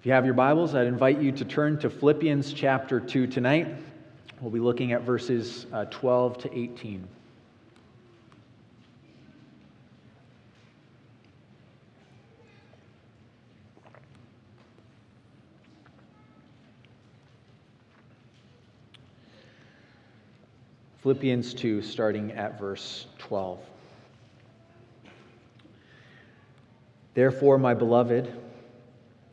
If you have your Bibles, I'd invite you to turn to Philippians chapter 2 tonight. We'll be looking at verses uh, 12 to 18. Philippians 2, starting at verse 12. Therefore, my beloved,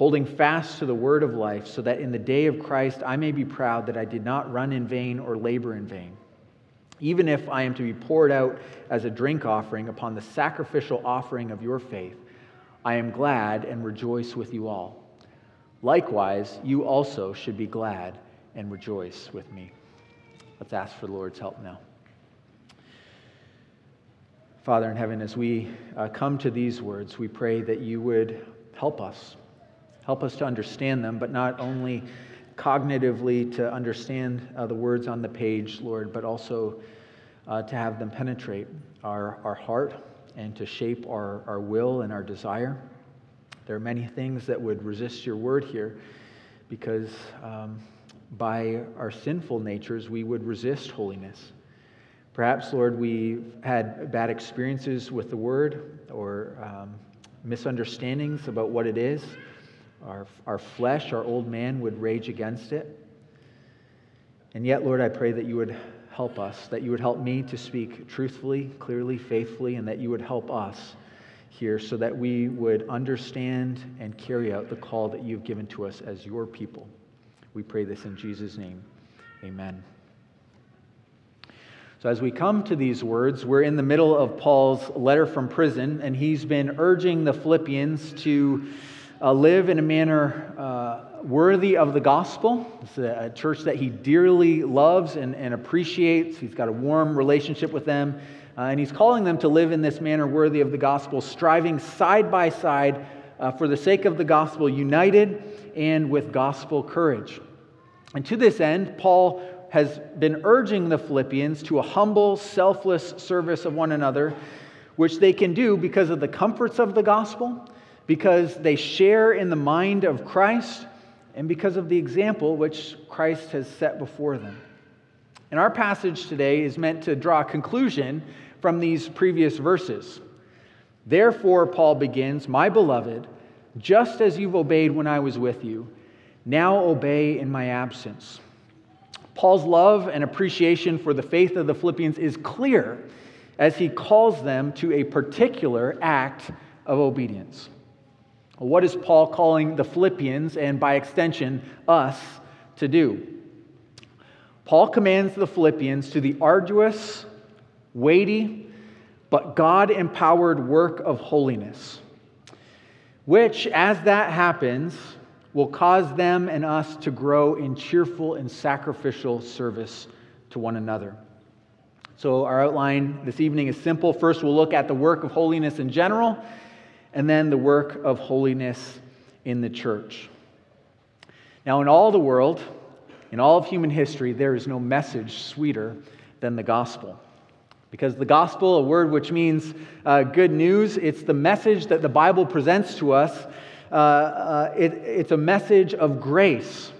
holding fast to the word of life, so that in the day of Christ I may be proud that I did not run in vain or labor in vain. Even if I am to be poured out as a drink offering upon the sacrificial offering of your faith, I am glad and rejoice with you all. Likewise, you also should be glad and rejoice with me. Let's ask for the Lord's help now. Father in heaven, as we uh, come to these words, we pray that you would help us Help us to understand them, but not only cognitively to understand uh, the words on the page, Lord, but also uh, to have them penetrate our, our heart and to shape our, our will and our desire. There are many things that would resist your word here because um, by our sinful natures, we would resist holiness. Perhaps, Lord, we've had bad experiences with the word or um, misunderstandings about what it is. Our, our flesh, our old man, would rage against it. And yet, Lord, I pray that you would help us, that you would help me to speak truthfully, clearly, faithfully, and that you would help us here so that we would understand and carry out the call that you've given to us as your people. We pray this in Jesus' name. Amen. So, as we come to these words, we're in the middle of Paul's letter from prison, and he's been urging the Philippians to uh, live in a manner uh, worthy of the gospel. It's a, a, church that he dearly loves and, and appreciates. He's got a warm relationship with them. Uh, and he's calling them to live in this manner worthy of the gospel, striving side by side uh, for the sake of the gospel, united and with gospel courage. And to this end, Paul has been urging the Philippians to a humble, selfless service of one another, which they can do because of the comforts of the gospel because they share in the mind of Christ and because of the example which Christ has set before them. And our passage today is meant to draw a conclusion from these previous verses. Therefore, Paul begins, My beloved, just as you've obeyed when I was with you, now obey in my absence. Paul's love and appreciation for the faith of the Philippians is clear as he calls them to a particular act of obedience. What is Paul calling the Philippians and by extension us to do? Paul commands the Philippians to the arduous, weighty, but God empowered work of holiness, which, as that happens, will cause them and us to grow in cheerful and sacrificial service to one another. So, our outline this evening is simple. First, we'll look at the work of holiness in general and then the work of holiness in the church. Now, in all the world, in all of human history, there is no message sweeter than the gospel. Because the gospel, a word which means uh, good news, it's the message that the Bible presents to us. Uh, uh, it, it's a message of grace.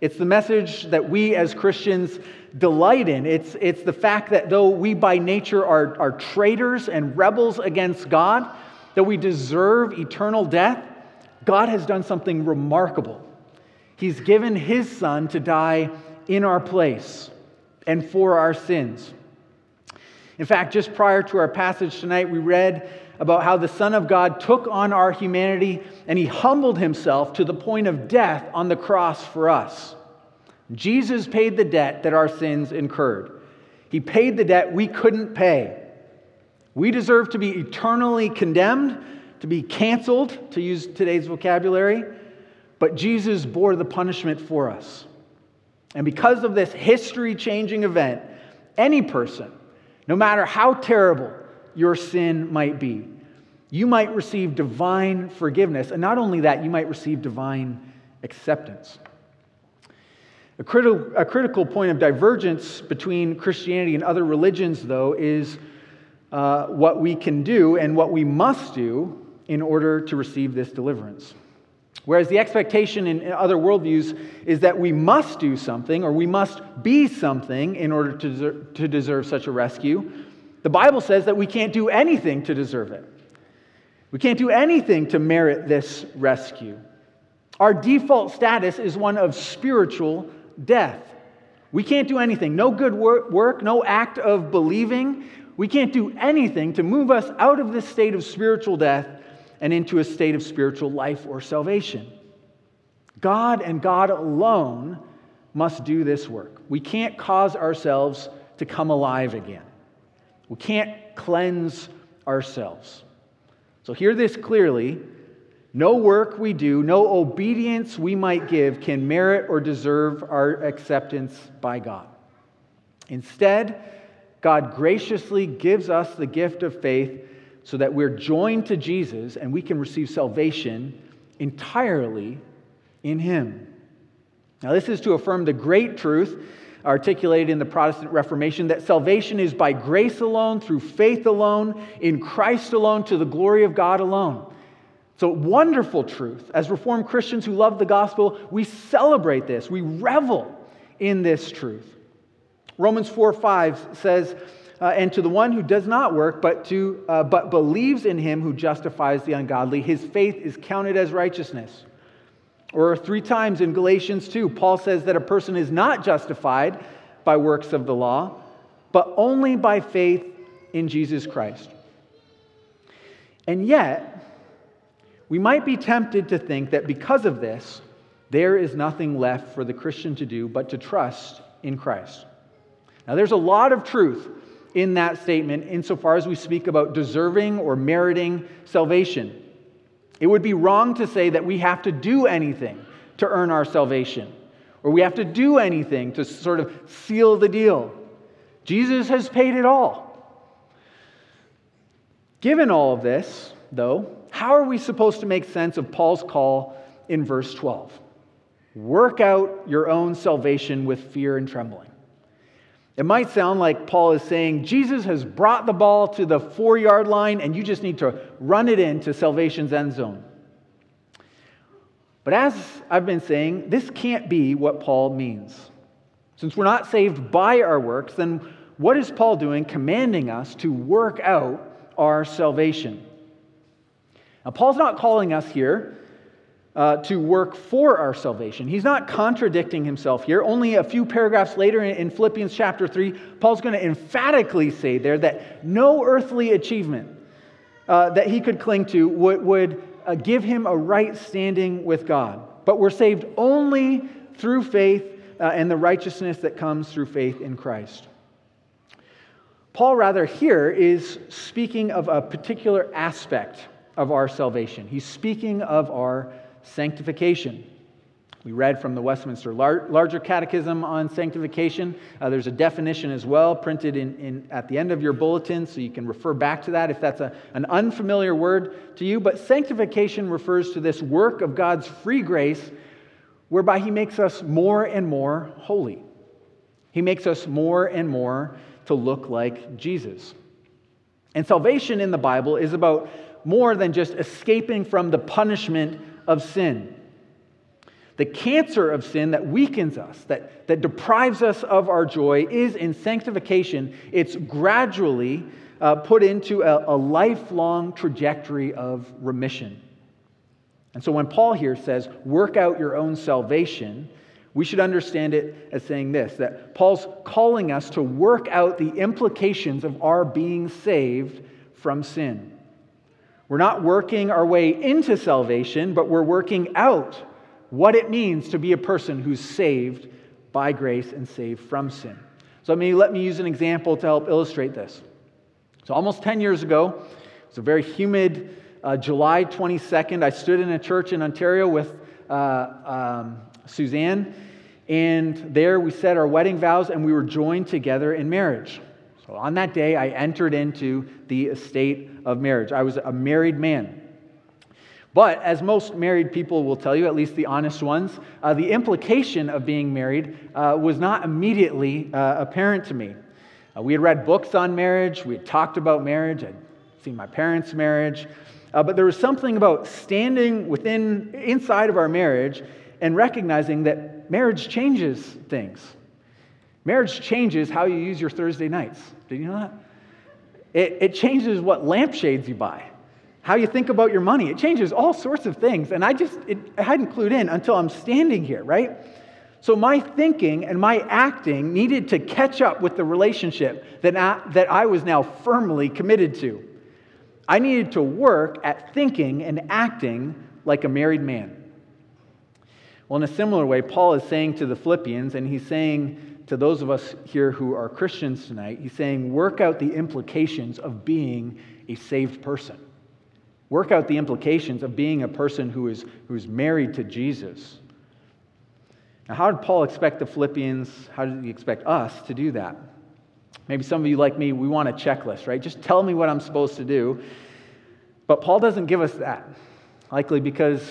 It's the message that we as Christians delight in. It's, it's the fact that though we by nature are, are traitors and rebels against God, that we deserve eternal death, God has done something remarkable. He's given His Son to die in our place and for our sins. In fact, just prior to our passage tonight, we read about how the Son of God took on our humanity and He humbled Himself to the point of death on the cross for us. Jesus paid the debt that our sins incurred. He paid the debt we couldn't pay. We deserve to be eternally condemned, to be canceled, to use today's vocabulary. but Jesus bore the punishment for us. And because of this history changing event, any person, no matter how terrible your sin might be, you might receive divine forgiveness. And not only that, you might receive divine acceptance. A, critical, a critical point of divergence between Christianity and other religions, though, is uh, what we can do and what we must do in order to receive this deliverance. Whereas the expectation in other worldviews is that we must do something or we must be something in order to deserve, to deserve such a rescue, the Bible says that we can't do anything to deserve it. We can't do anything to merit this rescue. Our default status is one of spiritual death. We can't do anything. No good work, no act of believing. We can't do anything to move us out of this state of spiritual death and into a state of spiritual life or salvation. God and God alone must do this work. We can't cause ourselves to come alive again. We can't cleanse ourselves. So, hear this clearly. No work we do, no obedience we might give can merit or deserve our acceptance by God. Instead, God graciously gives us the gift of faith so that we're joined to Jesus and we can receive salvation entirely in Him. Now, this is to affirm the great truth articulated in the Protestant Reformation that salvation is by grace alone, through faith alone, in Christ alone, to the glory of God alone. So, wonderful truth. As Reformed Christians who love the gospel, we celebrate this, we revel in this truth. Romans 4 5 says, uh, and to the one who does not work, but, to, uh, but believes in him who justifies the ungodly, his faith is counted as righteousness. Or three times in Galatians 2, Paul says that a person is not justified by works of the law, but only by faith in Jesus Christ. And yet, we might be tempted to think that because of this, there is nothing left for the Christian to do but to trust in Christ. Now, there's a lot of truth in that statement insofar as we speak about deserving or meriting salvation. It would be wrong to say that we have to do anything to earn our salvation or we have to do anything to sort of seal the deal. Jesus has paid it all. Given all of this, though, how are we supposed to make sense of Paul's call in verse 12? Work out your own salvation with fear and trembling. It might sound like Paul is saying, Jesus has brought the ball to the four yard line and you just need to run it into salvation's end zone. But as I've been saying, this can't be what Paul means. Since we're not saved by our works, then what is Paul doing commanding us to work out our salvation? Now, Paul's not calling us here uh, to work for our salvation. He's not contradicting himself here. Only a few paragraphs later in, in Philippians chapter 3, Paul's going to emphatically say there that no earthly achievement uh, that he could cling to would, would uh, give him a right standing with God. But we're saved only through faith uh, and the righteousness that comes through faith in Christ. Paul, rather, here is speaking of a particular aspect of our salvation. He's speaking of our sanctification. We read from the Westminster Larger Catechism on sanctification. Uh, there's a definition as well printed in, in, at the end of your bulletin, so you can refer back to that if that's a, an unfamiliar word to you. But sanctification refers to this work of God's free grace whereby He makes us more and more holy. He makes us more and more to look like Jesus. And salvation in the Bible is about more than just escaping from the punishment of sin. The cancer of sin that weakens us, that, that deprives us of our joy, is in sanctification. It's gradually uh, put into a, a lifelong trajectory of remission. And so when Paul here says, work out your own salvation, we should understand it as saying this that Paul's calling us to work out the implications of our being saved from sin. We're not working our way into salvation, but we're working out what it means to be a person who's saved by grace and saved from sin. So let me, let me use an example to help illustrate this. So almost 10 years ago, it was a very humid uh, July 22nd. I stood in a church in Ontario with uh, um, Suzanne. And there we said our wedding vows and we were joined together in marriage. So on that day, I entered into the estate of marriage. I was a married man. But as most married people will tell you, at least the honest ones, uh, the implication of being married uh, was not immediately uh, apparent to me. Uh, we had read books on marriage, we had talked about marriage, I'd seen my parents' marriage, uh, but there was something about standing within inside of our marriage and recognizing that marriage changes things. Marriage changes how you use your Thursday nights. Did you know that? It, it changes what lampshades you buy, how you think about your money. It changes all sorts of things. And I just it, I hadn't clued in until I'm standing here, right? So my thinking and my acting needed to catch up with the relationship that I, that I was now firmly committed to. I needed to work at thinking and acting like a married man. Well, in a similar way, Paul is saying to the Philippians, and he's saying to those of us here who are Christians tonight, he's saying, work out the implications of being a saved person. Work out the implications of being a person who is, who is married to Jesus. Now, how did Paul expect the Philippians, how did he expect us to do that? Maybe some of you, like me, we want a checklist, right? Just tell me what I'm supposed to do. But Paul doesn't give us that, likely because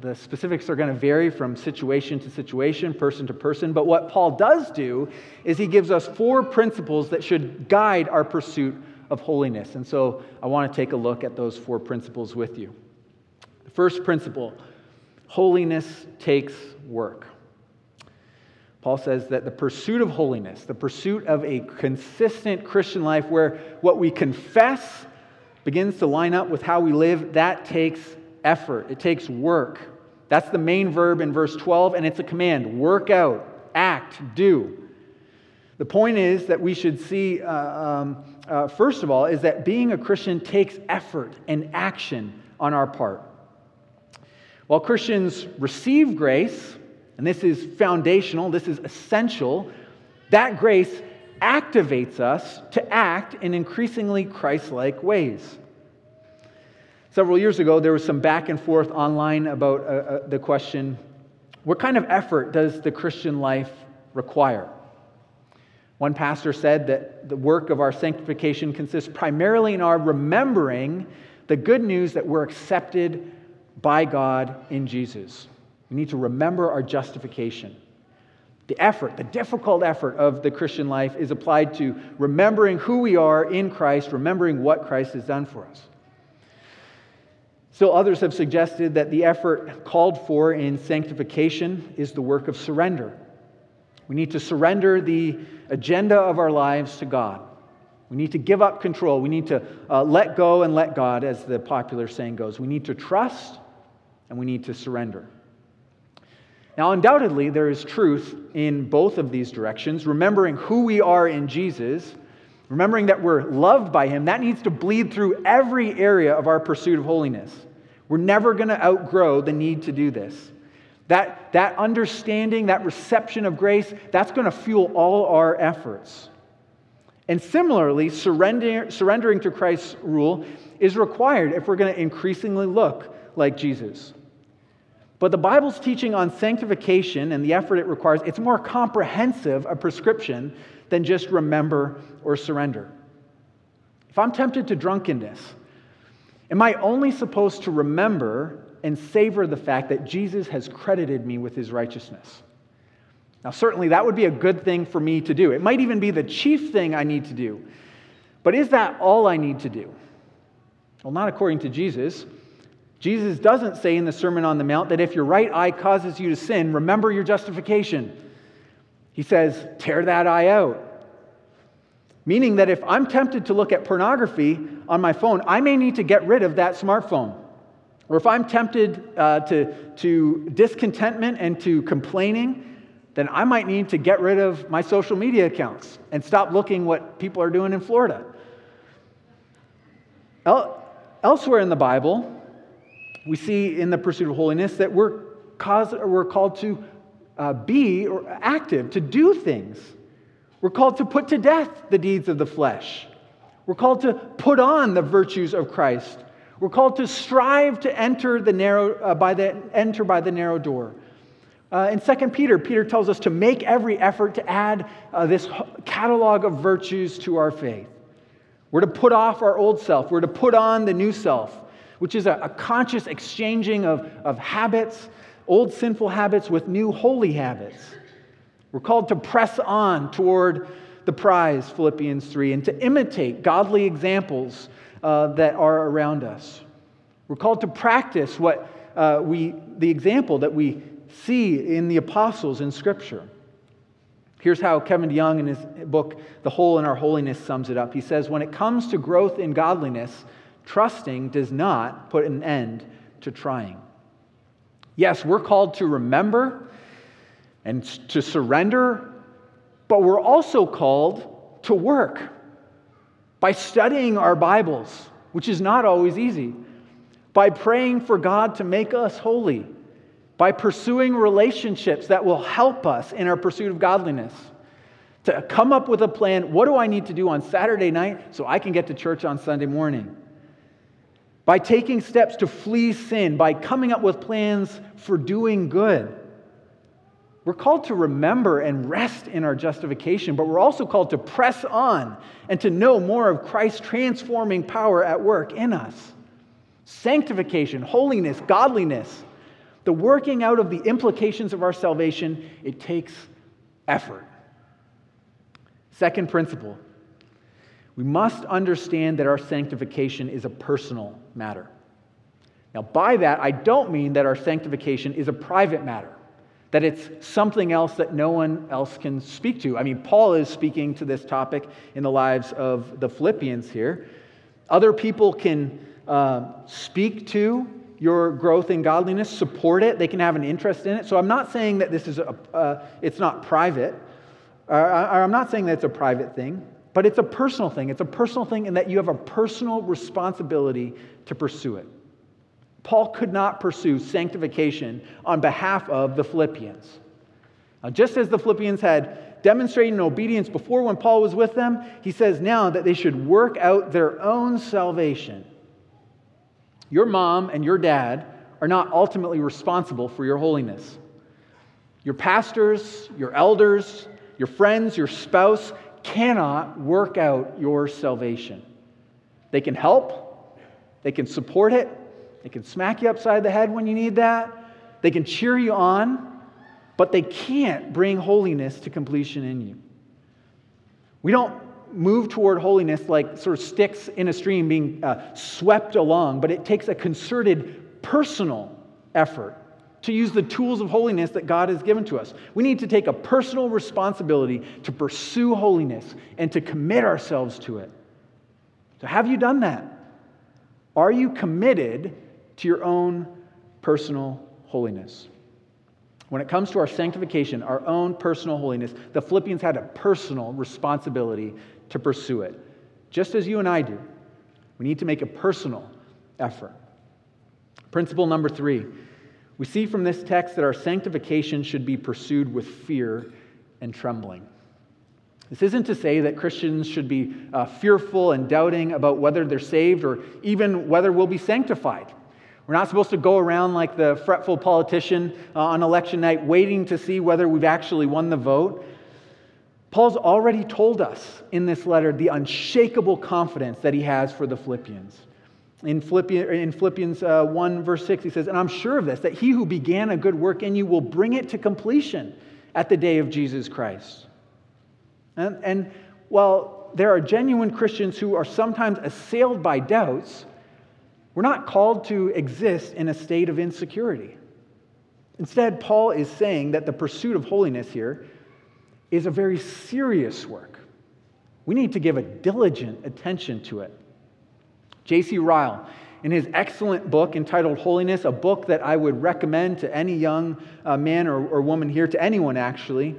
the specifics are going to vary from situation to situation, person to person. But what Paul does do is he gives us four principles that should guide our pursuit of holiness. And so I want to take a look at those four principles with you. The first principle holiness takes work. Paul says that the pursuit of holiness, the pursuit of a consistent Christian life where what we confess begins to line up with how we live, that takes effort, it takes work. That's the main verb in verse 12, and it's a command work out, act, do. The point is that we should see, uh, um, uh, first of all, is that being a Christian takes effort and action on our part. While Christians receive grace, and this is foundational, this is essential, that grace activates us to act in increasingly Christ like ways. Several years ago, there was some back and forth online about uh, uh, the question what kind of effort does the Christian life require? One pastor said that the work of our sanctification consists primarily in our remembering the good news that we're accepted by God in Jesus. We need to remember our justification. The effort, the difficult effort of the Christian life is applied to remembering who we are in Christ, remembering what Christ has done for us. Still, others have suggested that the effort called for in sanctification is the work of surrender. We need to surrender the agenda of our lives to God. We need to give up control. We need to uh, let go and let God, as the popular saying goes. We need to trust and we need to surrender. Now, undoubtedly, there is truth in both of these directions. Remembering who we are in Jesus, remembering that we're loved by Him, that needs to bleed through every area of our pursuit of holiness. We're never going to outgrow the need to do this. That, that understanding, that reception of grace, that's going to fuel all our efforts. And similarly, surrender, surrendering to Christ's rule is required if we're going to increasingly look like Jesus. But the Bible's teaching on sanctification and the effort it requires, it's more comprehensive a prescription than just remember or surrender. If I'm tempted to drunkenness, Am I only supposed to remember and savor the fact that Jesus has credited me with his righteousness? Now, certainly that would be a good thing for me to do. It might even be the chief thing I need to do. But is that all I need to do? Well, not according to Jesus. Jesus doesn't say in the Sermon on the Mount that if your right eye causes you to sin, remember your justification. He says, tear that eye out. Meaning that if I'm tempted to look at pornography on my phone, I may need to get rid of that smartphone. Or if I'm tempted uh, to, to discontentment and to complaining, then I might need to get rid of my social media accounts and stop looking what people are doing in Florida. El- elsewhere in the Bible, we see in the pursuit of holiness that we're, caused, we're called to uh, be active, to do things. We're called to put to death the deeds of the flesh. We're called to put on the virtues of Christ. We're called to strive to enter, the narrow, uh, by, the, enter by the narrow door. Uh, in 2 Peter, Peter tells us to make every effort to add uh, this catalog of virtues to our faith. We're to put off our old self, we're to put on the new self, which is a, a conscious exchanging of, of habits, old sinful habits, with new holy habits. We're called to press on toward the prize, Philippians 3, and to imitate godly examples uh, that are around us. We're called to practice what uh, we, the example that we see in the apostles in Scripture. Here's how Kevin DeYoung, in his book, The Hole in Our Holiness, sums it up. He says, When it comes to growth in godliness, trusting does not put an end to trying. Yes, we're called to remember and to surrender, but we're also called to work by studying our Bibles, which is not always easy, by praying for God to make us holy by pursuing relationships that will help us in our pursuit of godliness. To come up with a plan what do I need to do on Saturday night so I can get to church on Sunday morning? By taking steps to flee sin, by coming up with plans for doing good. We're called to remember and rest in our justification, but we're also called to press on and to know more of Christ's transforming power at work in us. Sanctification, holiness, godliness the working out of the implications of our salvation, it takes effort. Second principle we must understand that our sanctification is a personal matter. Now, by that, I don't mean that our sanctification is a private matter, that it's something else that no one else can speak to. I mean, Paul is speaking to this topic in the lives of the Philippians here. Other people can uh, speak to your growth in godliness, support it. They can have an interest in it. So I'm not saying that this is a, uh, it's not private. Uh, I'm not saying that it's a private thing, but it's a personal thing. It's a personal thing in that you have a personal responsibility to pursue it. Paul could not pursue sanctification on behalf of the Philippians. Now, just as the Philippians had demonstrated obedience before when Paul was with them, he says now that they should work out their own salvation your mom and your dad are not ultimately responsible for your holiness. Your pastors, your elders, your friends, your spouse cannot work out your salvation. They can help, they can support it, they can smack you upside the head when you need that, they can cheer you on, but they can't bring holiness to completion in you. We don't move toward holiness like sort of sticks in a stream being uh, swept along, but it takes a concerted personal effort to use the tools of holiness that God has given to us. We need to take a personal responsibility to pursue holiness and to commit ourselves to it. So, have you done that? Are you committed to your own personal holiness? When it comes to our sanctification, our own personal holiness, the Philippians had a personal responsibility to pursue it, just as you and I do. We need to make a personal effort. Principle number three we see from this text that our sanctification should be pursued with fear and trembling. This isn't to say that Christians should be uh, fearful and doubting about whether they're saved or even whether we'll be sanctified. We're not supposed to go around like the fretful politician uh, on election night waiting to see whether we've actually won the vote. Paul's already told us in this letter the unshakable confidence that he has for the Philippians. In Philippians, in Philippians uh, 1, verse 6, he says, And I'm sure of this, that he who began a good work in you will bring it to completion at the day of Jesus Christ. And, and while there are genuine Christians who are sometimes assailed by doubts, we're not called to exist in a state of insecurity. Instead, Paul is saying that the pursuit of holiness here is a very serious work. We need to give a diligent attention to it. J.C. Ryle, in his excellent book entitled Holiness, a book that I would recommend to any young uh, man or, or woman here, to anyone actually,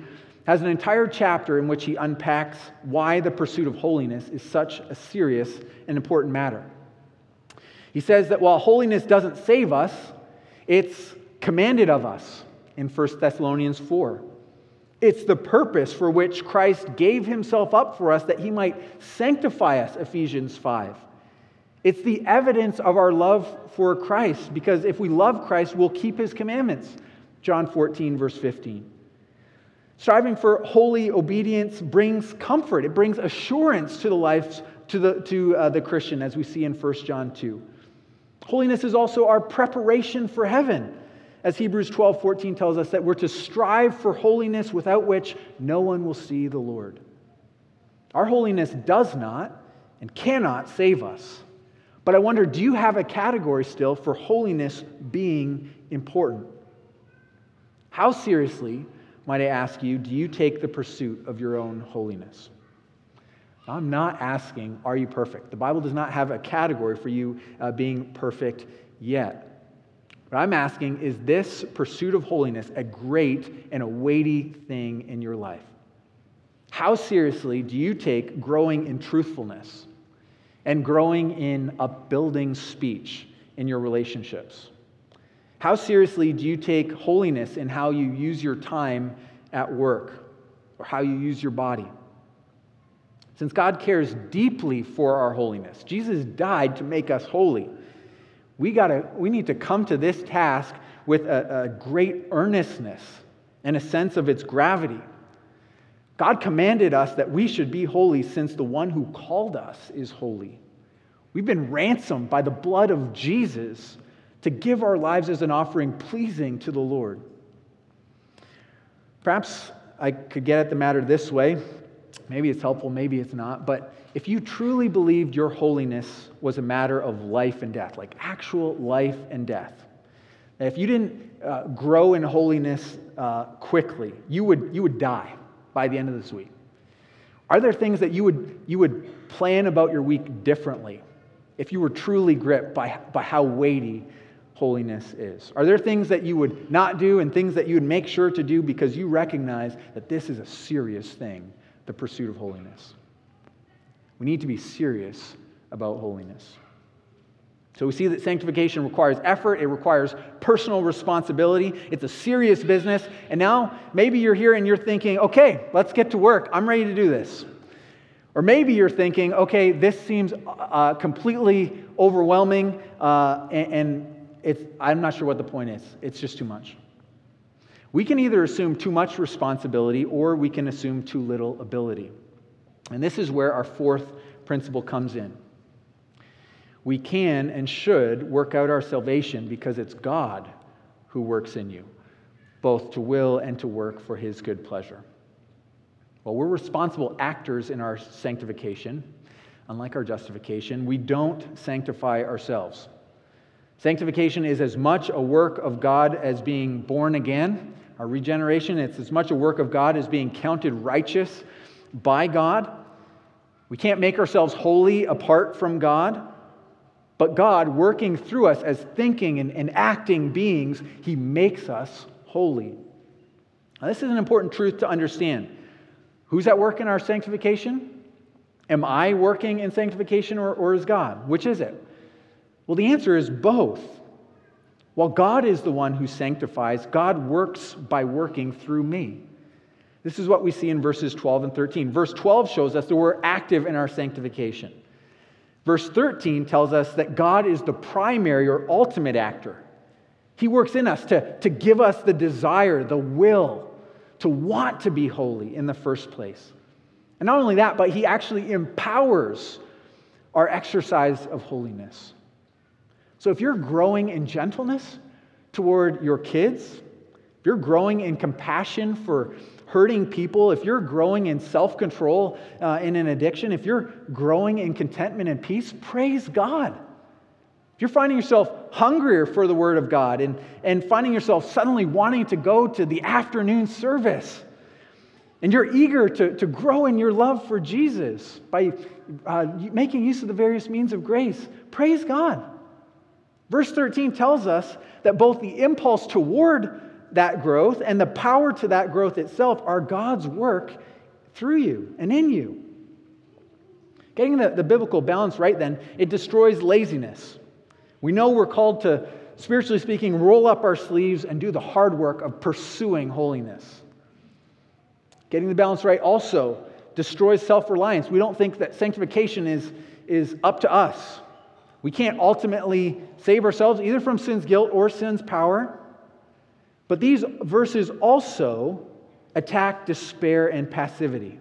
has an entire chapter in which he unpacks why the pursuit of holiness is such a serious and important matter. He says that while holiness doesn't save us, it's commanded of us in 1 Thessalonians 4. It's the purpose for which Christ gave himself up for us that he might sanctify us, Ephesians 5. It's the evidence of our love for Christ, because if we love Christ, we'll keep his commandments. John 14, verse 15. Striving for holy obedience brings comfort, it brings assurance to the life to the, to, uh, the Christian, as we see in 1 John 2. Holiness is also our preparation for heaven, as Hebrews 12 14 tells us that we're to strive for holiness without which no one will see the Lord. Our holiness does not and cannot save us. But I wonder do you have a category still for holiness being important? How seriously, might I ask you, do you take the pursuit of your own holiness? I'm not asking, are you perfect? The Bible does not have a category for you uh, being perfect yet. What I'm asking is this pursuit of holiness a great and a weighty thing in your life? How seriously do you take growing in truthfulness and growing in upbuilding speech in your relationships? How seriously do you take holiness in how you use your time at work or how you use your body? Since God cares deeply for our holiness, Jesus died to make us holy. We, gotta, we need to come to this task with a, a great earnestness and a sense of its gravity. God commanded us that we should be holy since the one who called us is holy. We've been ransomed by the blood of Jesus to give our lives as an offering pleasing to the Lord. Perhaps I could get at the matter this way. Maybe it's helpful, maybe it's not. But if you truly believed your holiness was a matter of life and death, like actual life and death, if you didn't uh, grow in holiness uh, quickly, you would, you would die by the end of this week. Are there things that you would, you would plan about your week differently if you were truly gripped by, by how weighty holiness is? Are there things that you would not do and things that you would make sure to do because you recognize that this is a serious thing, the pursuit of holiness? We need to be serious about holiness. So we see that sanctification requires effort, it requires personal responsibility. It's a serious business. And now maybe you're here and you're thinking, okay, let's get to work. I'm ready to do this. Or maybe you're thinking, okay, this seems uh, completely overwhelming uh, and, and it's, I'm not sure what the point is. It's just too much. We can either assume too much responsibility or we can assume too little ability. And this is where our fourth principle comes in. We can and should work out our salvation because it's God who works in you, both to will and to work for his good pleasure. Well, we're responsible actors in our sanctification. Unlike our justification, we don't sanctify ourselves. Sanctification is as much a work of God as being born again. Our regeneration, it's as much a work of God as being counted righteous by God. We can't make ourselves holy apart from God. But God, working through us as thinking and, and acting beings, He makes us holy. Now, this is an important truth to understand. Who's at work in our sanctification? Am I working in sanctification or, or is God? Which is it? Well, the answer is both. While God is the one who sanctifies, God works by working through me. This is what we see in verses 12 and 13. Verse 12 shows us that we're active in our sanctification. Verse 13 tells us that God is the primary or ultimate actor. He works in us to, to give us the desire, the will to want to be holy in the first place. And not only that, but He actually empowers our exercise of holiness. So if you're growing in gentleness toward your kids, if you're growing in compassion for hurting people, if you're growing in self control uh, in an addiction, if you're growing in contentment and peace, praise God. If you're finding yourself hungrier for the Word of God and, and finding yourself suddenly wanting to go to the afternoon service, and you're eager to, to grow in your love for Jesus by uh, making use of the various means of grace, praise God. Verse 13 tells us that both the impulse toward that growth and the power to that growth itself are God's work through you and in you. Getting the, the biblical balance right, then, it destroys laziness. We know we're called to, spiritually speaking, roll up our sleeves and do the hard work of pursuing holiness. Getting the balance right also destroys self reliance. We don't think that sanctification is, is up to us. We can't ultimately save ourselves either from sin's guilt or sin's power. But these verses also attack despair and passivity.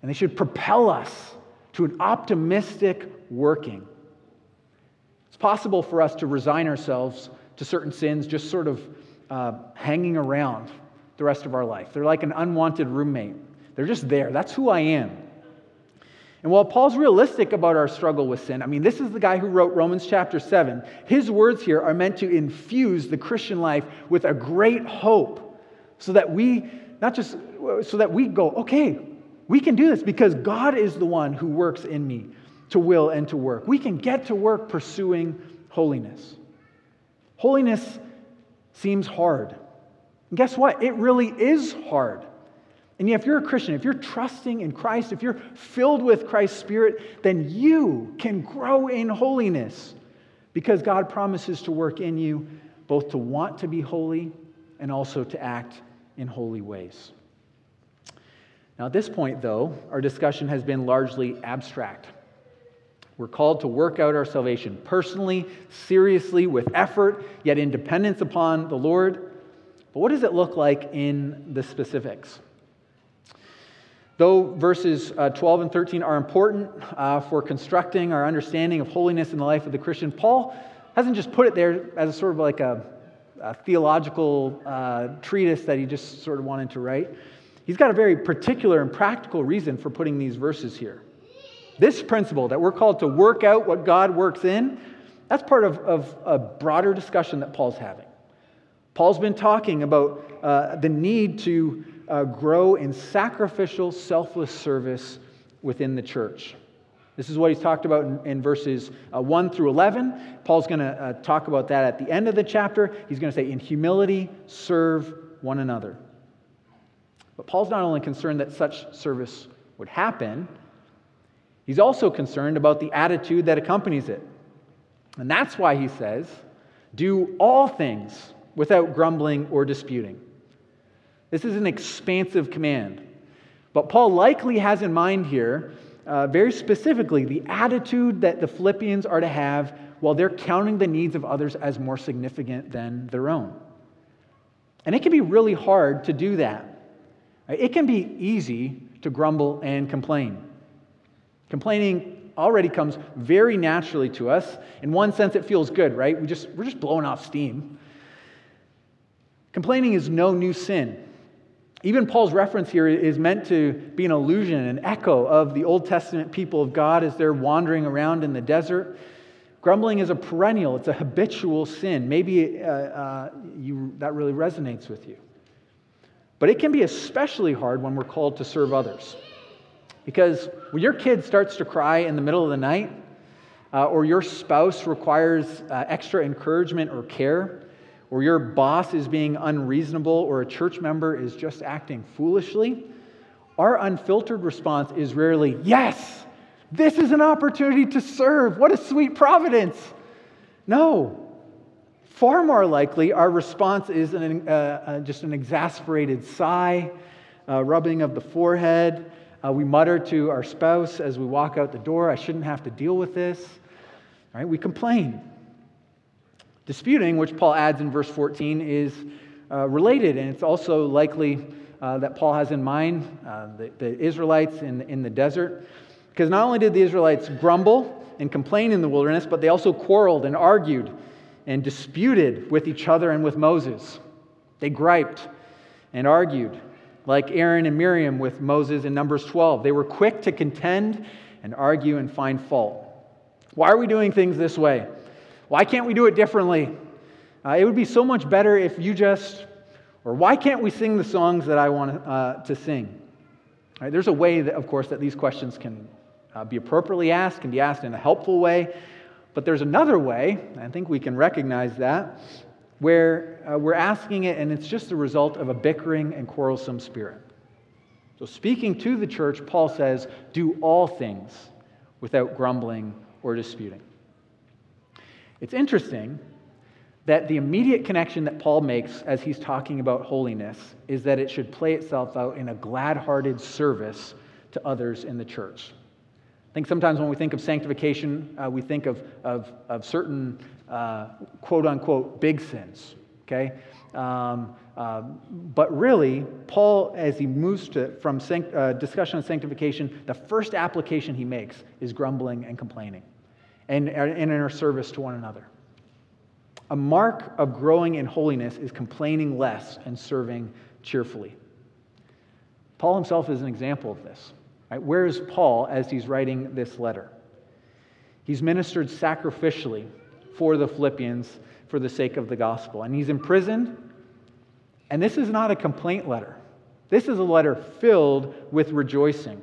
And they should propel us to an optimistic working. It's possible for us to resign ourselves to certain sins just sort of uh, hanging around the rest of our life. They're like an unwanted roommate, they're just there. That's who I am. And while Paul's realistic about our struggle with sin, I mean, this is the guy who wrote Romans chapter 7. His words here are meant to infuse the Christian life with a great hope so that we, not just, so that we go, okay, we can do this because God is the one who works in me to will and to work. We can get to work pursuing holiness. Holiness seems hard. And guess what? It really is hard. And yet, if you're a Christian, if you're trusting in Christ, if you're filled with Christ's Spirit, then you can grow in holiness because God promises to work in you both to want to be holy and also to act in holy ways. Now, at this point, though, our discussion has been largely abstract. We're called to work out our salvation personally, seriously, with effort, yet in dependence upon the Lord. But what does it look like in the specifics? Though verses uh, 12 and 13 are important uh, for constructing our understanding of holiness in the life of the Christian, Paul hasn't just put it there as sort of like a, a theological uh, treatise that he just sort of wanted to write. He's got a very particular and practical reason for putting these verses here. This principle that we're called to work out what God works in, that's part of, of a broader discussion that Paul's having. Paul's been talking about uh, the need to uh, grow in sacrificial, selfless service within the church. This is what he's talked about in, in verses uh, 1 through 11. Paul's going to uh, talk about that at the end of the chapter. He's going to say, In humility, serve one another. But Paul's not only concerned that such service would happen, he's also concerned about the attitude that accompanies it. And that's why he says, Do all things without grumbling or disputing. This is an expansive command. But Paul likely has in mind here, uh, very specifically, the attitude that the Philippians are to have while they're counting the needs of others as more significant than their own. And it can be really hard to do that. It can be easy to grumble and complain. Complaining already comes very naturally to us. In one sense, it feels good, right? We just, we're just blowing off steam. Complaining is no new sin. Even Paul's reference here is meant to be an allusion, an echo of the Old Testament people of God as they're wandering around in the desert. Grumbling is a perennial, it's a habitual sin. Maybe uh, uh, you, that really resonates with you. But it can be especially hard when we're called to serve others. Because when your kid starts to cry in the middle of the night, uh, or your spouse requires uh, extra encouragement or care, or your boss is being unreasonable, or a church member is just acting foolishly, our unfiltered response is rarely, Yes, this is an opportunity to serve. What a sweet providence. No. Far more likely, our response is an, uh, uh, just an exasperated sigh, uh, rubbing of the forehead. Uh, we mutter to our spouse as we walk out the door, I shouldn't have to deal with this. Right? We complain. Disputing, which Paul adds in verse 14, is uh, related, and it's also likely uh, that Paul has in mind uh, the, the, Israelites in, in the desert. Because not only did the Israelites grumble and complain in the wilderness, but they also quarreled and argued and disputed with each other and with Moses. They griped and argued, like Aaron and Miriam with Moses in Numbers 12. They were quick to contend and argue and find fault. Why are we doing things this way? Why can't we do it differently? Uh, it would be so much better if you just, or why can't we sing the songs that I want uh, to sing? Right, there's a way, that, of course, that these questions can uh, be appropriately asked, can be asked in a helpful way. But there's another way, I think we can recognize that, where uh, we're asking it and it's just the result of a bickering and quarrelsome spirit. So, speaking to the church, Paul says, Do all things without grumbling or disputing. It's interesting that the immediate connection that Paul makes as he's talking about holiness is that it should play itself out in a glad hearted service to others in the church. I think sometimes when we think of sanctification, uh, we think of, of, of certain uh, quote unquote big sins, okay? Um, uh, but really, Paul, as he moves to, from sanct- uh, discussion of sanctification, the first application he makes is grumbling and complaining and, and in our service to one another. A mark of growing in holiness is complaining less and serving cheerfully. Paul himself is an example of this. Right? Where is Paul as he's writing this letter? He's ministered sacrificially for the Philippians for the sake of the gospel. And he's imprisoned. And this is not a complaint letter, this is a letter filled with rejoicing.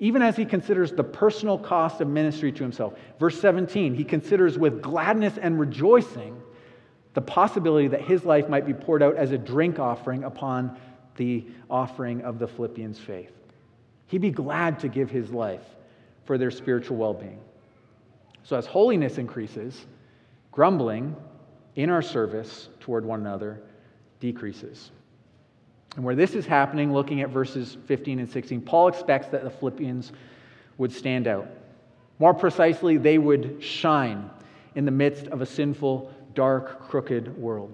Even as he considers the personal cost of ministry to himself. Verse 17, he considers with gladness and rejoicing the possibility that his life might be poured out as a drink offering upon the offering of the Philippians' faith. He'd be glad to give his life for their spiritual well being. So, as holiness increases, grumbling in our service toward one another decreases. And where this is happening, looking at verses 15 and 16, Paul expects that the Philippians would stand out. More precisely, they would shine in the midst of a sinful, dark, crooked world.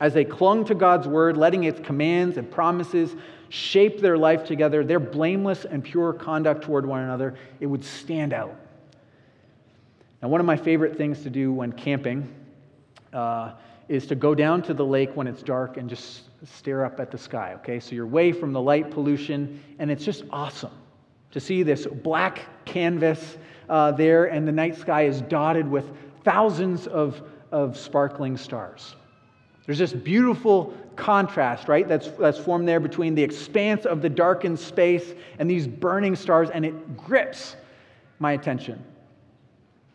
As they clung to God's word, letting its commands and promises shape their life together, their blameless and pure conduct toward one another, it would stand out. Now, one of my favorite things to do when camping uh, is to go down to the lake when it's dark and just stare up at the sky, okay? So you're away from the light pollution, and it's just awesome to see this black canvas uh, there, and the night sky is dotted with thousands of, of sparkling stars. There's this beautiful contrast, right, that's, that's formed there between the expanse of the darkened space and these burning stars, and it grips my attention.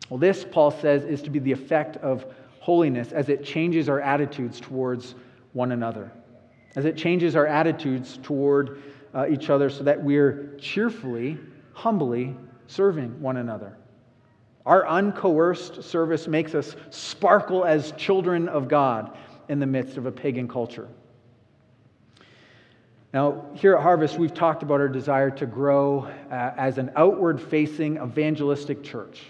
Well, this, Paul says, is to be the effect of holiness as it changes our attitudes towards one another, as it changes our attitudes toward uh, each other so that we're cheerfully, humbly serving one another. Our uncoerced service makes us sparkle as children of God in the midst of a pagan culture. Now, here at Harvest, we've talked about our desire to grow uh, as an outward facing evangelistic church.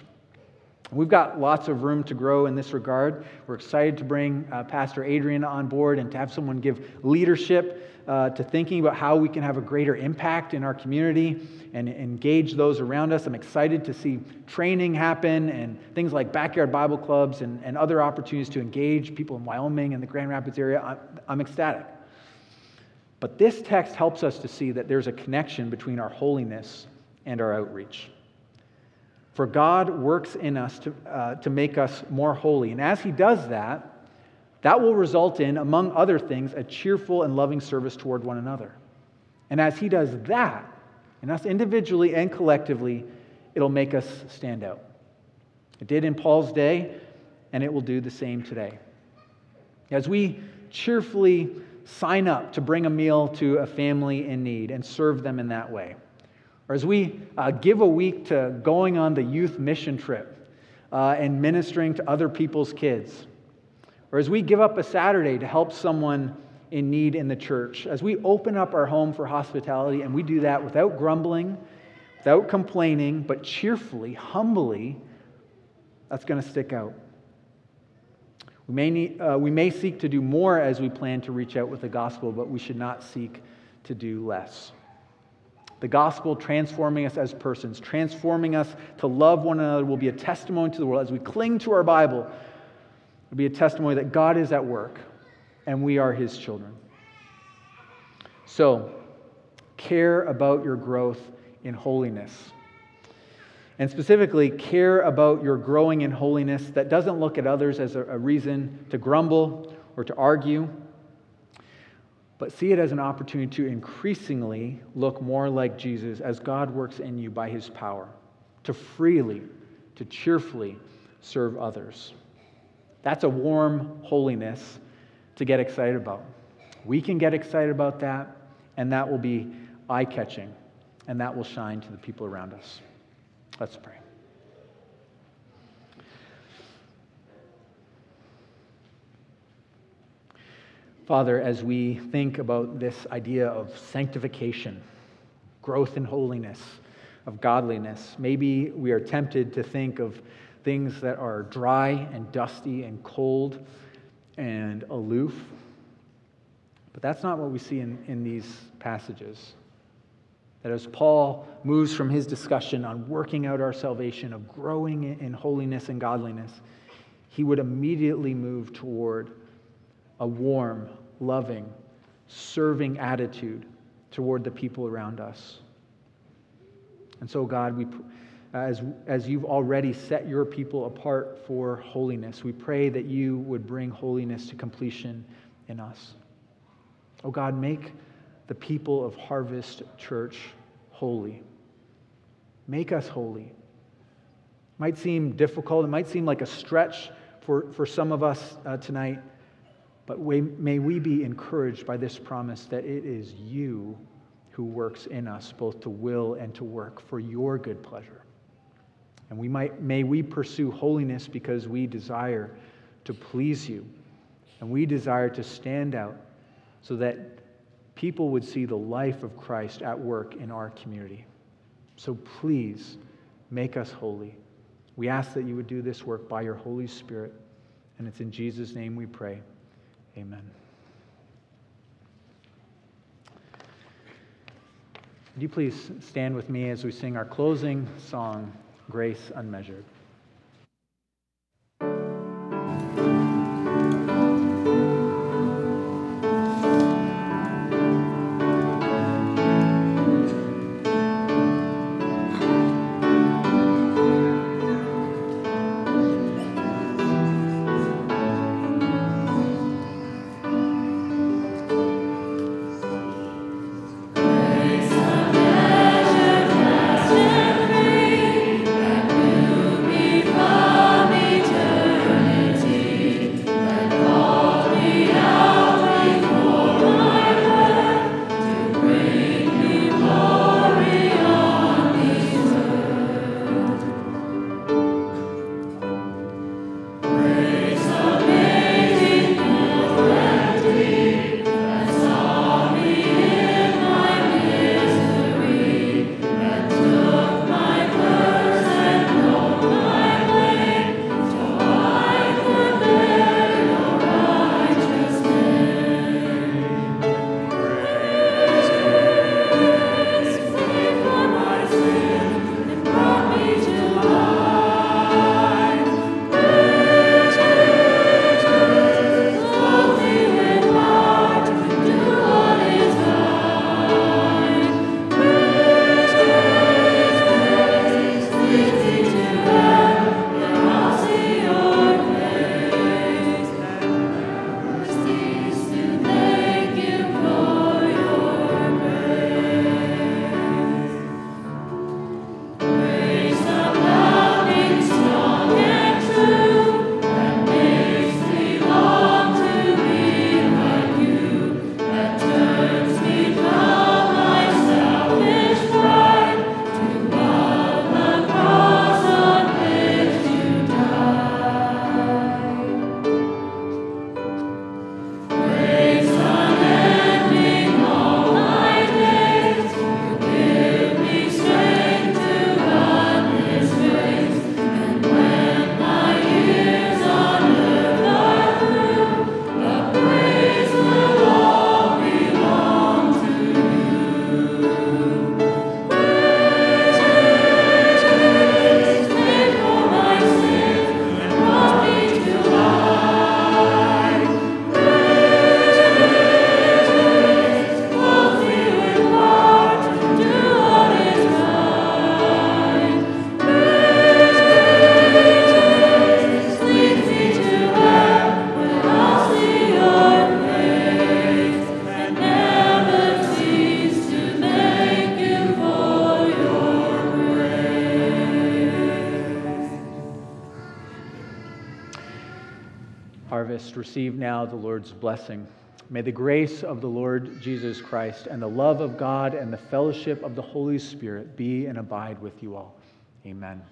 We've got lots of room to grow in this regard. We're excited to bring uh, Pastor Adrian on board and to have someone give leadership uh, to thinking about how we can have a greater impact in our community and engage those around us. I'm excited to see training happen and things like backyard Bible clubs and, and other opportunities to engage people in Wyoming and the Grand Rapids area. I'm, I'm ecstatic. But this text helps us to see that there's a connection between our holiness and our outreach. For God works in us to, uh, to make us more holy. And as He does that, that will result in, among other things, a cheerful and loving service toward one another. And as He does that, in us individually and collectively, it'll make us stand out. It did in Paul's day, and it will do the same today. As we cheerfully sign up to bring a meal to a family in need and serve them in that way, or as we uh, give a week to going on the youth mission trip uh, and ministering to other people's kids, or as we give up a Saturday to help someone in need in the church, as we open up our home for hospitality and we do that without grumbling, without complaining, but cheerfully, humbly, that's going to stick out. We may, need, uh, we may seek to do more as we plan to reach out with the gospel, but we should not seek to do less. The gospel transforming us as persons, transforming us to love one another, will be a testimony to the world. As we cling to our Bible, it will be a testimony that God is at work and we are his children. So, care about your growth in holiness. And specifically, care about your growing in holiness that doesn't look at others as a, reason to grumble or to argue but see it as an opportunity to increasingly look more like Jesus as God works in you by his power, to freely, to cheerfully serve others. That's a warm holiness to get excited about. We can get excited about that, and that will be eye catching, and that will shine to the people around us. Let's pray. Father, as we think about this idea of sanctification, growth in holiness, of godliness. Maybe we are tempted to think of things that are dry and dusty and cold and aloof. But that's not what we see in, in these passages. That as Paul moves from his discussion on working out our salvation, of growing in holiness and godliness, he would immediately move toward a warm, loving, serving attitude toward the people around us. And so, God, we, as, as you've already set your people apart for holiness, we pray that you would bring holiness to completion in us. Oh, God, make the people of Harvest Church holy. Make us holy. Might seem difficult, it might seem like a stretch for, for some of us uh, tonight, but may we be encouraged by this promise that it is you who works in us both to will and to work for your good pleasure. And we might, may we pursue holiness because we desire to please you. And we desire to stand out so that people would see the life of Christ at work in our community. So please make us holy. We ask that you would do this work by your Holy Spirit. And it's in Jesus' name we pray. Amen. Would you please stand with me as we sing our closing song, Grace Unmeasured? Blessing. May the grace of the Lord Jesus Christ and the love of God and the fellowship of the Holy Spirit be and abide with you all. Amen.